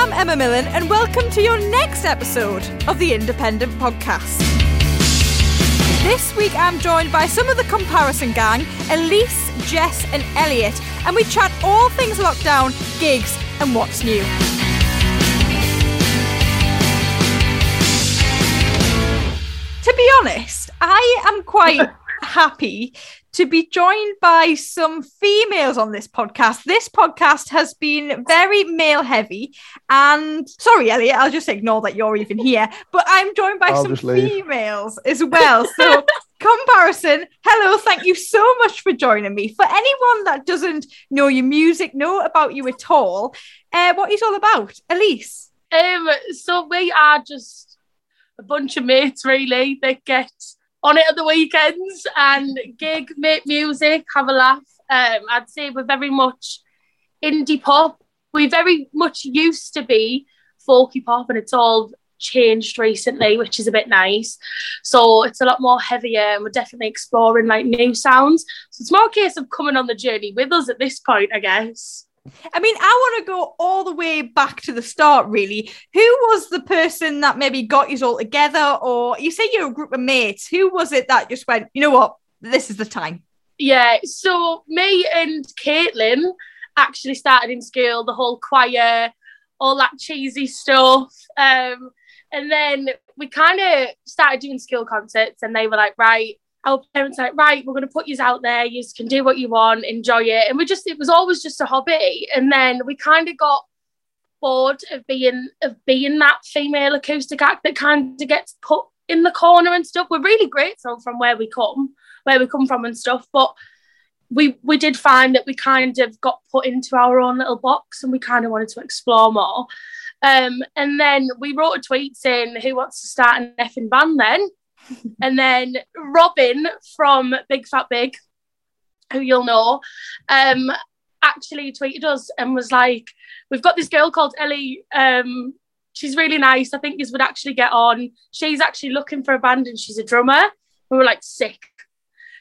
I'm Emma Millen, and welcome to your next episode of the Independent Podcast. This week, I'm joined by some of the Komparrison gang Elise, Jess, and Elliott, and we chat all things lockdown, gigs, and what's new. To be honest, I am quite happy to be joined by some females on this podcast. This podcast has been very male heavy. And sorry, Elliott, I'll just ignore that you're even here. But I'm joined by I'll some females as well. So, Komparrison, hello, thank you so much for joining me. For anyone that doesn't know your music, know about you at all, uh, what is all about? Elise. Um, so we are just a bunch of mates really that get on it at the weekends and gig, make music, have a laugh. Um, I'd say we're very much indie pop. We very much used to be folky pop, and it's all changed recently, which is a bit nice. So it's a lot more heavier, and we're definitely exploring like new sounds. So it's more a case of coming on the journey with us at this point, I guess. I mean, I want to go all the way back to the start, really. Who was the person that maybe got you all together? Or you say you're a group of mates. Who was it that just went, you know what, this is the time? Yeah, so me and Caitlin actually started in school, the whole choir, all that cheesy stuff. Um, and then we kind of started doing school concerts, and they were like, right, our parents like, right, we're going to put you out there. You can do what you want, enjoy it. And we just, it was always just a hobby. And then we kind of got bored of being of being that female acoustic act that kind of gets put in the corner and stuff. We're really grateful from where we come, where we come from and stuff, but we we did find that we kind of got put into our own little box and we kind of wanted to explore more. Um, and then we wrote a tweet saying, "Who wants to start an effing band?" Then, and then Robin from Big Fat Big, who you'll know, um, actually tweeted us and was like, "We've got this girl called Ellie. Um, she's really nice. I think you would actually get on. She's actually looking for a band and she's a drummer." We were like, "Sick."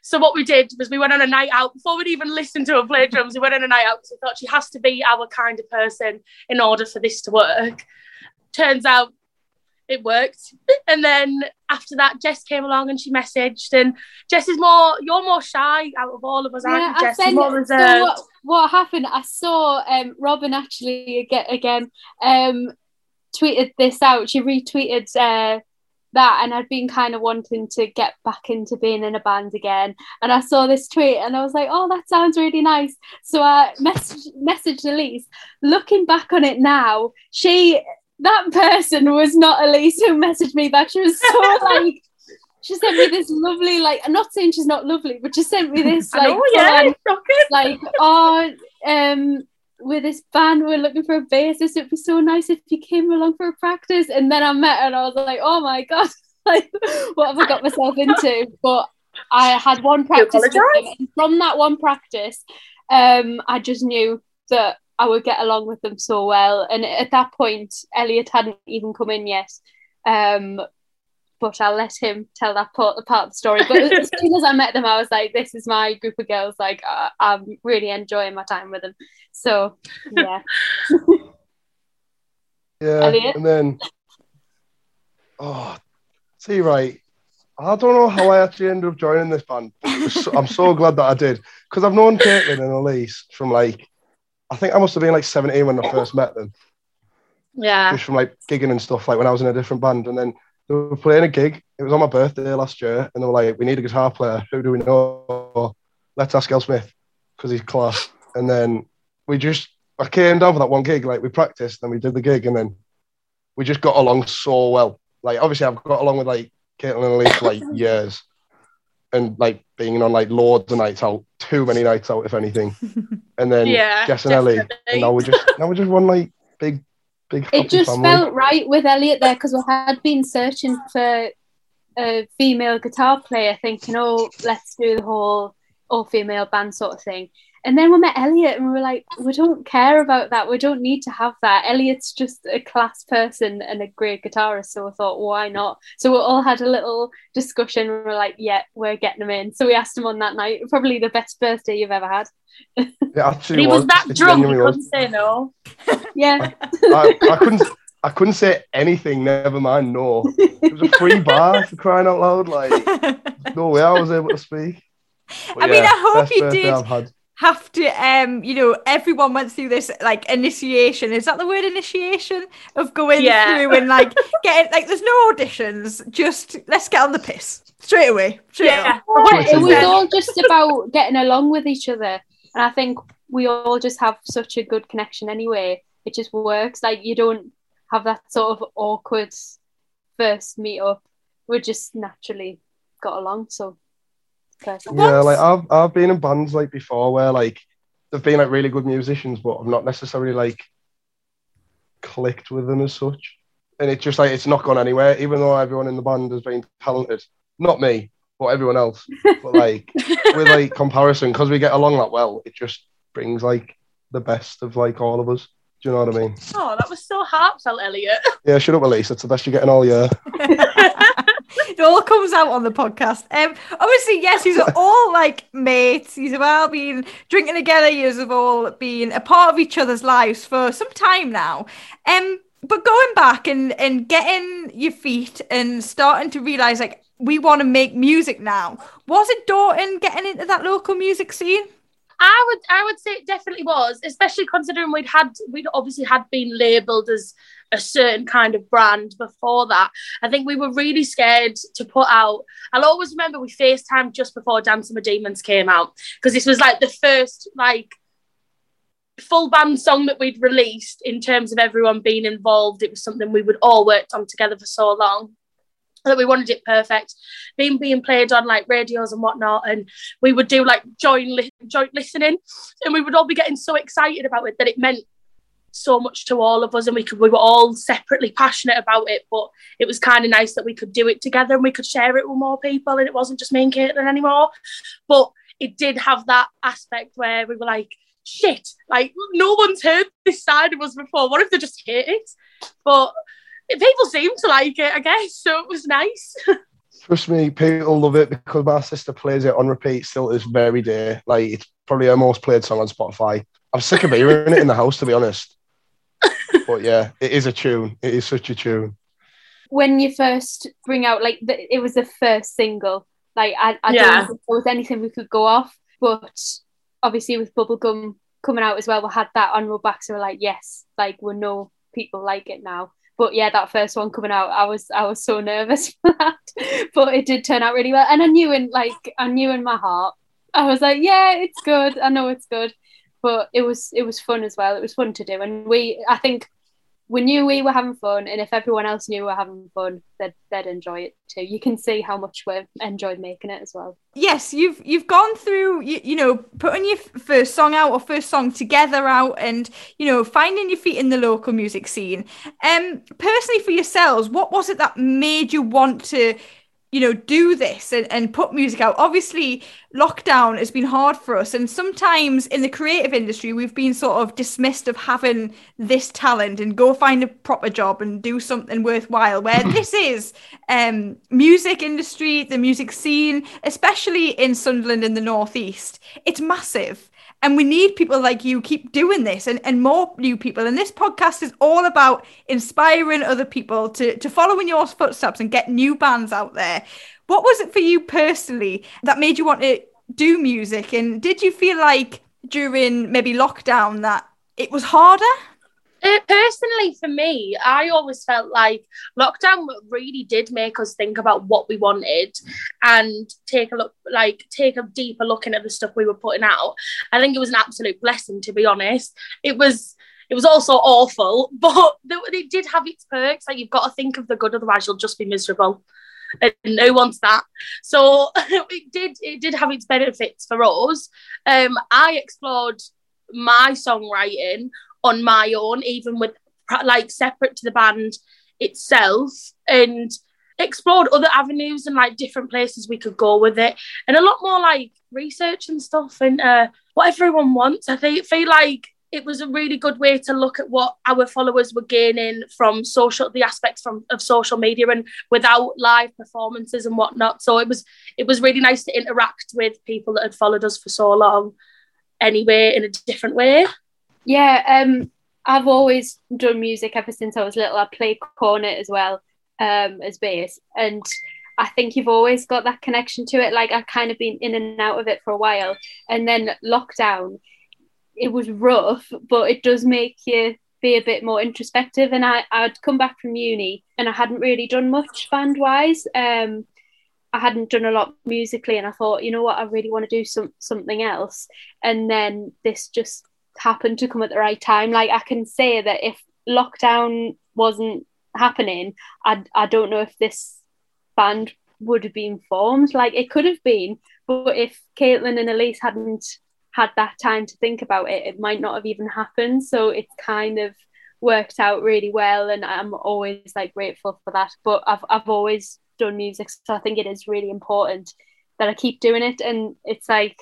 So what we did was we went on a night out before we'd even listened to her play drums. We went on a night out because we thought she has to be our kind of person in order for this to work. Turns out it worked. And then after that, Jess came along and she messaged. And Jess is more, you're more shy out of all of us, aren't you, Jess? More so what, what happened? I saw um, Robin actually again, again um, tweeted this out. She retweeted uh, that, and I'd been kind of wanting to get back into being in a band again. And I saw this tweet, and I was like, "Oh, that sounds really nice." So I messaged messaged Elise. Looking back on it now, she that person was not Elise who messaged me back. She was so like. She sent me this lovely, like, I'm not saying she's not lovely, but she sent me this, like, know, yeah, full-on it's like, oh, um, with this band, we're looking for a bassist. It'd be so nice if you came along for a practice. And then I met her and I was like, oh my God, like, what have I got myself into? But I had one practice. with them, apologise? and from that one practice, um, I just knew that I would get along with them so well. And at that point, Elliott hadn't even come in yet. Um, but I'll let him tell that part, part of the story. But as soon as I met them, I was like, this is my group of girls. Like, uh, I'm really enjoying my time with them. So, yeah. Yeah, Elliott? and then oh, see, right. I don't know how I actually ended up joining this band. so- I'm so glad that I did because I've known Caitlin and Elise from like I think I must have been like 17 when I first met them, Yeah. just from like gigging and stuff. Like when I was in a different band, and then they were playing a gig. It was on my birthday last year, and they were like, "We need a guitar player. Who do we know? Let's ask El Smith because he's class." And then we just I came down for that one gig. Like we practiced, and we did the gig, and then we just got along so well. Like obviously, I've got along with like Caitlin and Elise for like years, and like being on like loads of nights out, too many nights out, if anything. And then Yeah, Jess and Ellie, and now we just now we just one like big, big. It just family. felt right with Elliott there because we had been searching for a female guitar player, thinking, oh, let's do the whole all female band sort of thing. And then we met Elliott and we were like, we don't care about that. We don't need to have that. Elliott's just a class person and a great guitarist. So I thought, why not? So we all had a little discussion. We were like, yeah, we're getting him in. So we asked him on that night, probably the best birthday you've ever had. It actually he was, that It drunk, he couldn't say no. yeah. I, I couldn't. I couldn't say anything. Never mind. No, it was a free bar for crying out loud. Like no way, I was able to speak. But I mean, I hope best you birthday did. I've to um you know everyone went through this like initiation is that the word initiation of going Yeah. through and like getting like there's no auditions just let's get on the piss straight away straight Yeah. up. It was all just about getting along with each other. And I think we all just have such a good connection anyway. It just works. Like you don't have that sort of awkward first meet up. We just naturally got along. So perfect. Yeah, like I've I've been in bands like before where like they've been like really good musicians, but I'm not necessarily like clicked with them as such. And it's just like it's not gone anywhere, even though everyone in the band has been talented. Not me, but everyone else. But like with like Komparrison, because we get along that well, it just brings like the best of like all of us. Do you know what I mean? Oh, that was so heartfelt, Elliott. Yeah, shut up, Elise. It's the best you're getting all year. it all comes out on the podcast. Um obviously yes you've all like mates. You've all been drinking together you've all been a part of each other's lives for some time now. Um but going back and and getting your feet and starting to realize like we want to make music now was it daunting getting into that local music scene? I would I would say it definitely was, especially considering we'd had we'd obviously had been labelled as a certain kind of brand before that. I think we were really scared to put out. I'll always remember we FaceTimed just before Dancing with Demons came out because this was like the first like full band song that we'd released in terms of everyone being involved. It was something we would all worked on together for so long that we wanted it perfect. Being being played on like radios and whatnot, and we would do like joint li- joint listening, and we would all be getting so excited about it that it meant so much to all of us, and we could we were all separately passionate about it, but it was kind of nice that we could do it together and we could share it with more people, and it wasn't just me and Caitlin anymore. But it did have that aspect where we were like, shit, like no one's heard this side of us before. What if they just hate it? But people seem to like it, I guess. So it was nice. Trust me, people love it because my sister plays it on repeat still to this very day. Like it's probably her most played song on Spotify. I'm sick of hearing it in the house, to be honest. But yeah, it is a tune. It is such a tune. when you first bring out like the, it was the first single like i, I Yeah. don't think there was anything we could go off but obviously with bubblegum coming out as well we had that on our back so we're like yes like we know people like it now but yeah that first one coming out i was i was so nervous for that but it did turn out really well and i knew in like i knew in my heart i was like yeah it's good i know it's good but it was it was fun as well it was fun to do and we i think we knew we were having fun, and if everyone else knew we were having fun, they'd, they'd enjoy it too. You can see how much we enjoyed making it as well. yes you've you've gone through you, you know putting your first song out or first song together out and you know finding your feet in the local music scene um personally for yourselves what was it that made you want to you know do this and, and put music out. Obviously lockdown has been hard for us and sometimes in the creative industry we've been sort of dismissed of having this talent and go find a proper job and do something worthwhile where this is um music industry the music scene especially in sunderland in the northeast it's massive and we need people like you keep doing this. And, and more new people. And this podcast is all about inspiring other people to, to follow in your footsteps and get new bands out there. What was it for you personally that made you want to do music? And did you feel like during maybe lockdown that it was harder personally, for me, I always felt like lockdown really did make us think about what we wanted and take a look, like take a deeper look into the stuff we were putting out. I think it was an absolute blessing, to be honest. It was. It was also awful, but it did have its perks. Like you've got to think of the good, otherwise you'll just be miserable, and no wants that. So it did. It did have its benefits for us. Um, I explored my songwriting on my own, even with like separate to the band itself. And explored other avenues and like different places we could go with it, and a lot more like research and stuff and uh, what everyone wants. I think feel like it was a really good way to look at what our followers were gaining from social the aspects from of social media and without live performances and whatnot so it was it was really nice to interact with people that had followed us for so long anyway in a different way yeah um i've always done music ever since i was little i play cornet as well um as bass and I think you've always got that connection to it. Like I've kind of been in and out of it for a while. And then lockdown, it was rough, but it does make you be a bit more introspective. And I, I'd come back from uni and I hadn't really done much band wise. Um, I hadn't done a lot musically, and I thought, you know what, I really want to do some something else. And then this just happened to come at the right time. Like I can say that if lockdown wasn't happening, I I don't know if this band would have been formed. Like it could have been, but if Caitlin and Elise hadn't had that time to think about it, it might not have even happened. So it's kind of worked out really well, and I'm always like grateful for that. But I've I've always done music, so I think it is really important that I keep doing it. And it's like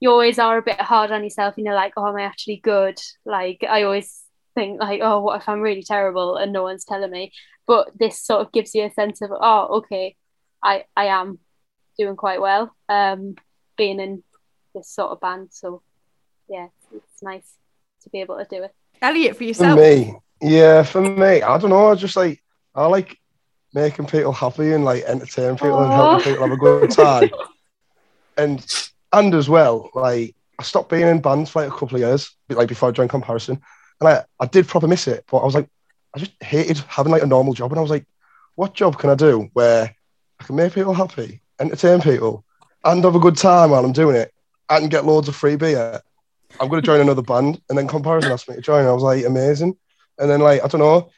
you always are a bit hard on yourself, and you're like, oh, am I actually good? Like I always think like, oh, what if I'm really terrible and no one's telling me? But this sort of gives you a sense of, oh, okay, I I am doing quite well. Um, being in this sort of band. So yeah, it's nice to be able to do it. Elliott, for yourself. For me, yeah, for me, I don't know. I just like I like making people happy and like entertaining people Aww. and helping people have a good time. and and as well, like I stopped being in bands for like a couple of years, like before I joined Komparrison, and I I did proper miss it. But I was like, I just hated having like a normal job, and I was like, what job can I do where I can make people happy, entertain people, and have a good time while I'm doing it? Can get loads of free beer. I'm going to join another band. And then Komparrison asked me to join. I was like, amazing. And then, like, I don't know,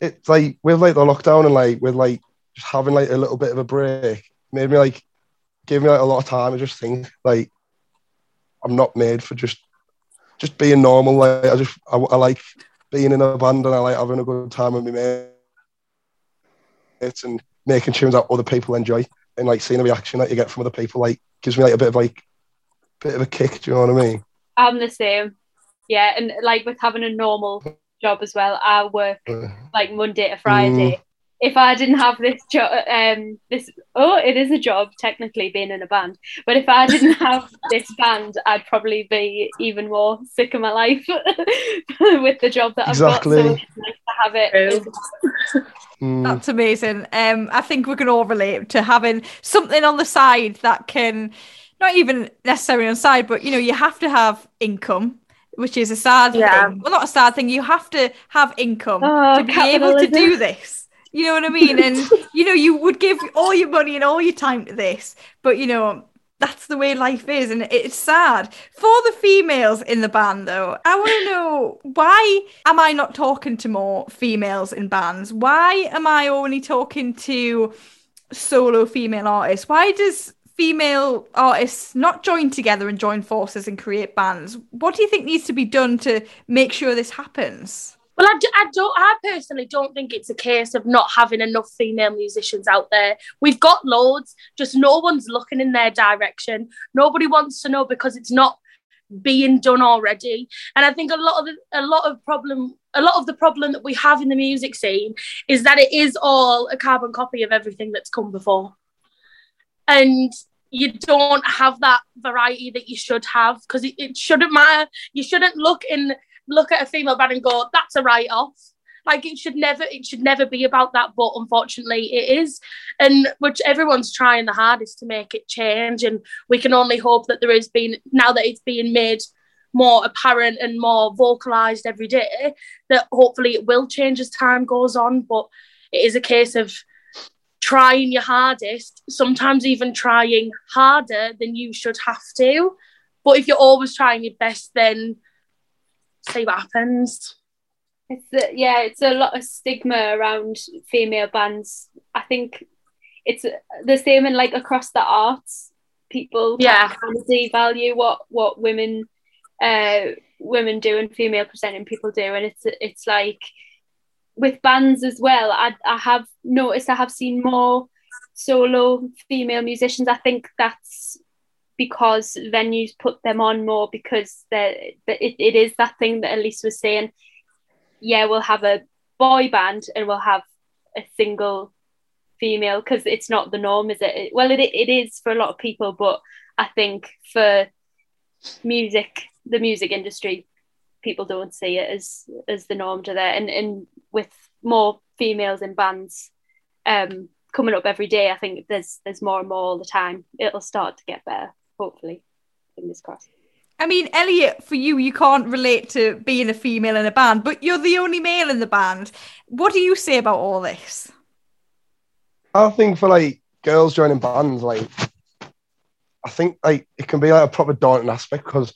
it's like with like the lockdown and like with like just having like a little bit of a break made me like, gave me like a lot of time to just think, like, I'm not made for just just being normal. Like, I just, I, I like being in a band and I like having a good time with my mates and making tunes that other people enjoy and like seeing the reaction that you get from other people like gives me like a bit of like bit of a kick. Do you know what I mean? I'm the same. Yeah, and like with having a normal job as well, I work like Monday to Friday. Mm. If I didn't have this job, um, this oh, it is a job technically being in a band. But if I didn't have this band, I'd probably be even more sick of my life with the job that exactly. I've got. So it's nice to have it. Mm. That's amazing. Um, I think we can all relate to having something on the side that can not even necessarily on side, but you know, you have to have income, which is a sad yeah. thing. Well, not a sad thing. You have to have income oh, to be able to do this. You know what I mean? And you know, you would give all your money and all your time to this, but you know, that's the way life is, and it's sad for the females in the band. Though, I want to know why am I not talking to more females in bands? Why am I only talking to solo female artists? Why does female artists not join together and join forces and create bands? What do you think needs to be done to make sure this happens? Well, I, I don't. I personally don't think it's a case of not having enough female musicians out there. We've got loads, just no one's looking in their direction. Nobody wants to know because it's not being done already. And I think a lot of the, a lot of problem a lot of the problem that we have in the music scene is that it is all a carbon copy of everything that's come before. And you don't have that variety that you should have because it, it, shouldn't matter. You shouldn't look in look at a female band and go, "That's a write off." Like it should never, it should never be about that. But unfortunately, it is, and which everyone's trying the hardest to make it change. And we can only hope that there has been now that it's being made more apparent and more vocalized every day that hopefully it will change as time goes on. But it is a case of trying your hardest, sometimes even trying harder than you should have to. But if you're always trying your best, then see what happens. It's a, yeah, it's a lot of stigma around female bands. I think it's the same in like across the arts. People yeah kind of devalue what what women uh women do and female presenting people do, and it's it's like with bands as well, I, I have noticed I have seen more solo female musicians. I think that's because venues put them on more because it, it is that thing that Elise was saying. Yeah, we'll have a boy band and we'll have a single female because it's not the norm, is it? Well, it it is for a lot of people, but I think for music, the music industry, people don't see it as as the norm to there. And and with more females in bands um, coming up every day, I think there's there's more and more all the time. It'll start to get better, hopefully. Fingers crossed. I mean, Elliott, for you, you can't relate to being a female in a band, but you're the only male in the band. What do you say about all this? I think for like girls joining bands, like I think like it can be like a proper daunting aspect because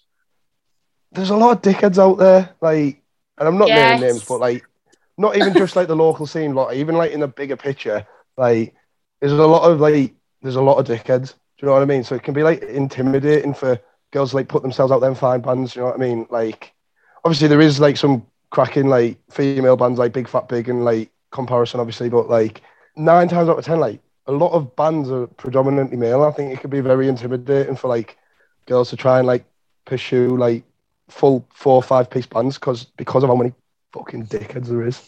there's a lot of dickheads out there, like, and I'm not yes. naming names, but like, not even just like the local scene, like even like in the bigger picture, like, there's a lot of like, there's a lot of dickheads. You know what I mean? So it can be like intimidating for girls to, like put themselves out there and find bands. You know what I mean? Like, obviously there is like some cracking like female bands like Big Fat Big and like Komparrison, obviously, but like nine times out of ten, like a lot of bands are predominantly male. I think it could be very intimidating for like girls to try and like pursue like full four or five piece bands because because of how many fucking dickheads there is.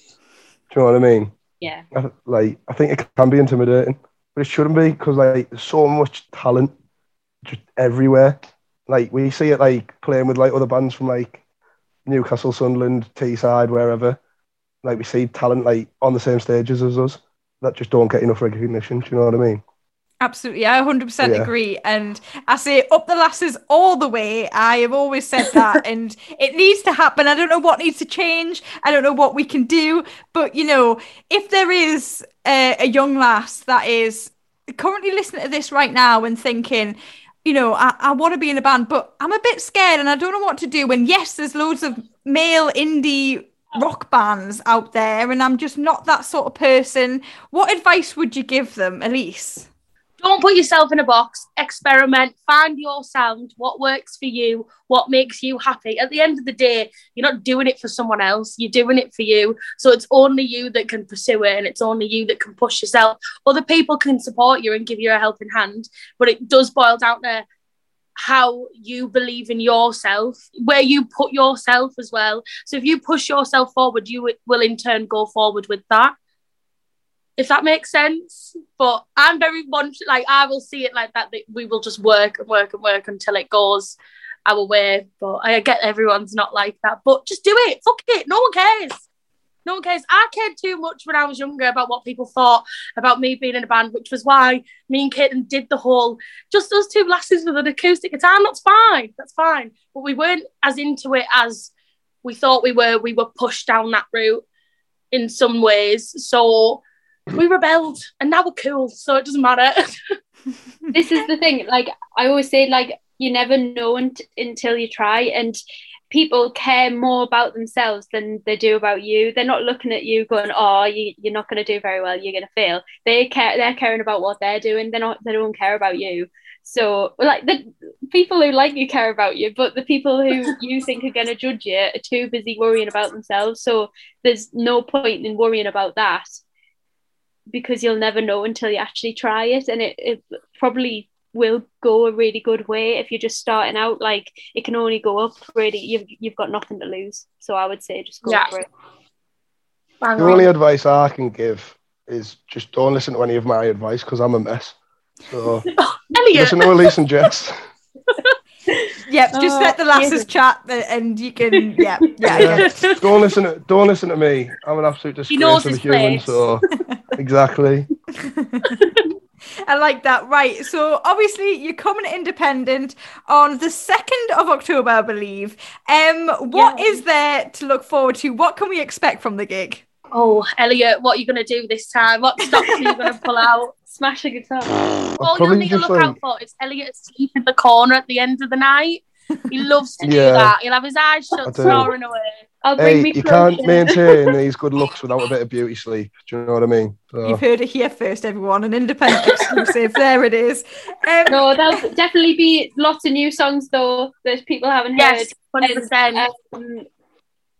Do you know what I mean? Yeah. like I think it can be intimidating, but it shouldn't be because like there's so much talent just everywhere. Like we see it like playing with like other bands from like Newcastle, Sunderland, Teesside, wherever. Like we see talent like on the same stages as us that just don't get enough recognition. Do you know what I mean? Absolutely, I 100% yeah. agree. And I say up the lasses all the way. I have always said that, and it needs to happen. I don't know what needs to change. I don't know what we can do. But, you know, if there is a, a young lass that is currently listening to this right now and thinking, you know, I, I want to be in a band, but I'm a bit scared and I don't know what to do. And yes, there's loads of male indie rock bands out there, and I'm just not that sort of person. What advice would you give them, Elise? Don't put yourself in a box, experiment, find your sound, what works for you, what makes you happy. At the end of the day, you're not doing it for someone else, you're doing it for you. So it's only you that can pursue it and it's only you that can push yourself. Other people can support you and give you a helping hand, but it does boil down to how you believe in yourself, where you put yourself as well. So if you push yourself forward, you will in turn go forward with that. If that makes sense. But I'm very much like I will see it like that, that we will just work and work and work until it goes our way. But I get everyone's not like that. But just do it. Fuck it. No one cares no one cares. I cared too much when I was younger about what people thought about me being in a band, which was why me and Caitlin did the whole just those two lasses with an acoustic guitar. That's fine. That's fine. But we weren't as into it as we thought we were. We were pushed down that route in some ways. So we rebelled and now we're cool. So it doesn't matter. this is the thing. Like I always say, like you never know until you try. And people care more about themselves than they do about you. They're not looking at you going, "Oh, you, you're not going to do very well. You're going to fail." They care. They're caring about what they're doing. They're not. They don't care about you. So, like the people who like you care about you, but the people who you think are going to judge you are too busy worrying about themselves. So, there's no point in worrying about that because you'll never know until you actually try it, and it, it probably will go a really good way if you're just starting out. Like it can only go up. Really, you've you've got nothing to lose. So I would say just go yeah. for it. Bang the on. only advice I can give is just don't listen to any of my advice because I'm a mess. So listen to Elise and Jess. yep, just let the oh, lasses chat and you can yeah, yeah, yeah. Don't listen to don't listen to me. I'm an absolute disgrace of a human, so exactly. I like that. Right. So obviously you're coming independent on the second of October, I believe. Um, what yeah. is there to look forward to? What can we expect from the gig? Oh, Elliott, what are you going to do this time? What stops are you going to pull out? Smash a guitar. All you'll need to look like... out for is Elliott asleep in the corner at the end of the night. He loves to do yeah. that. He'll have his eyes shut, snoring away. I'll bring hey, me you can't maintain these good looks without a bit of beauty sleep. Do you know what I mean? So. You've heard it here first, everyone. An independent exclusive. there it is. Um, no, there'll definitely be lots of new songs though that people haven't yes, heard. Yes, hundred percent. Um,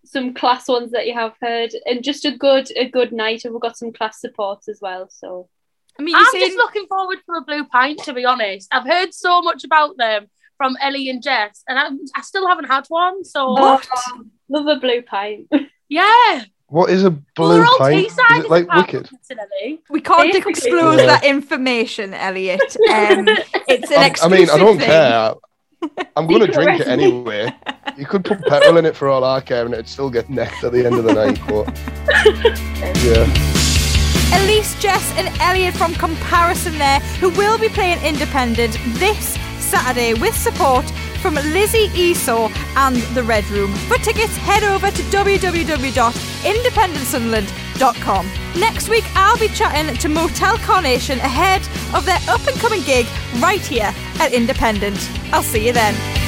some class ones that you have heard, and just a good a good night. And we've got some class support as well. So I mean, I'm you just looking forward to a blue pint, to be honest. I've heard so much about them from Ellie and Jess, and I, I still haven't had one. So What? love a blue pint. yeah, What is a blue they're all pint? Teesside, Is it like wicked? we can't Basically. disclose Yeah. that information, Elliott. Um, it's an I, I mean, I don't thing. care. I'm going to drink it anyway. You could put petrol in it for all I care, and it'd still get necked at the end of the night. But yeah, Elise, Jess, and Elliott from Komparrison there, who will be playing Independent this Saturday with support from Lizzie Esau and The Red Room. For tickets, head over to www.independentsunderland.com. Next week, I'll be chatting to Motel Carnation ahead of their up and coming gig right here at Independent. I'll see you then.